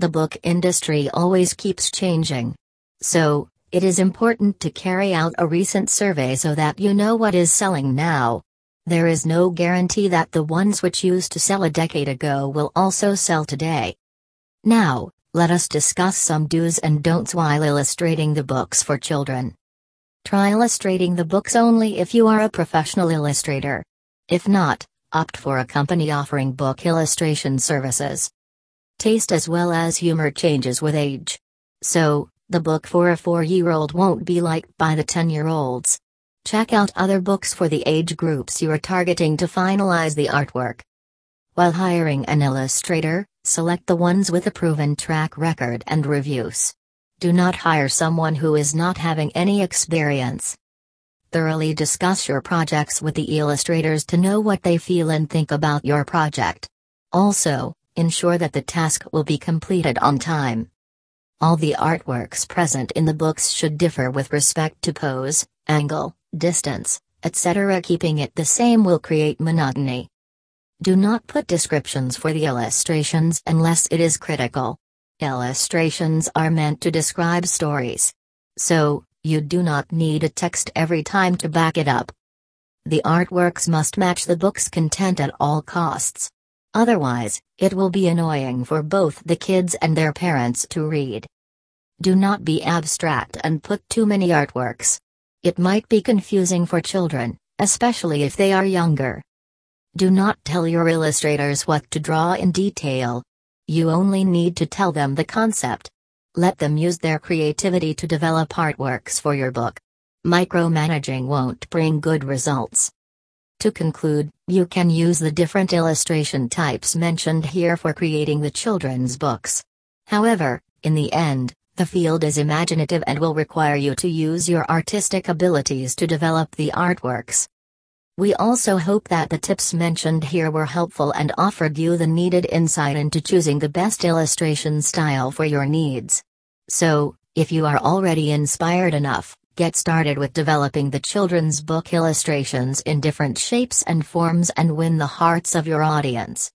The book industry always keeps changing. So, it is important to carry out a recent survey so that you know what is selling now. There is no guarantee that the ones which used to sell a decade ago will also sell today. Now, let us discuss some do's and don'ts while illustrating the books for children. Try illustrating the books only if you are a professional illustrator. If not, opt for a company offering book illustration services. Taste as well as humor changes with age. So, the book for a four year old won't be liked by the 10 year olds. Check out other books for the age groups you are targeting to finalize the artwork. While hiring an illustrator, select the ones with a proven track record and reviews. Do not hire someone who is not having any experience. Thoroughly discuss your projects with the illustrators to know what they feel and think about your project. Also, ensure that the task will be completed on time. All the artworks present in the books should differ with respect to pose, angle, distance, etc. Keeping it the same will create monotony. Do not put descriptions for the illustrations unless it is critical. Illustrations are meant to describe stories. So, you do not need a text every time to back it up. The artworks must match the book's content at all costs. Otherwise, it will be annoying for both the kids and their parents to read. Do not be abstract and put too many artworks. It might be confusing for children, especially if they are younger. Do not tell your illustrators what to draw in detail. You only need to tell them the concept. Let them use their creativity to develop artworks for your book. Micromanaging won't bring good results. To conclude, you can use the different illustration types mentioned here for creating the children's books. However, in the end, the field is imaginative and will require you to use your artistic abilities to develop the artworks. We also hope that the tips mentioned here were helpful and offered you the needed insight into choosing the best illustration style for your needs. So, if you are already inspired enough, Get started with developing the children's book illustrations in different shapes and forms and win the hearts of your audience.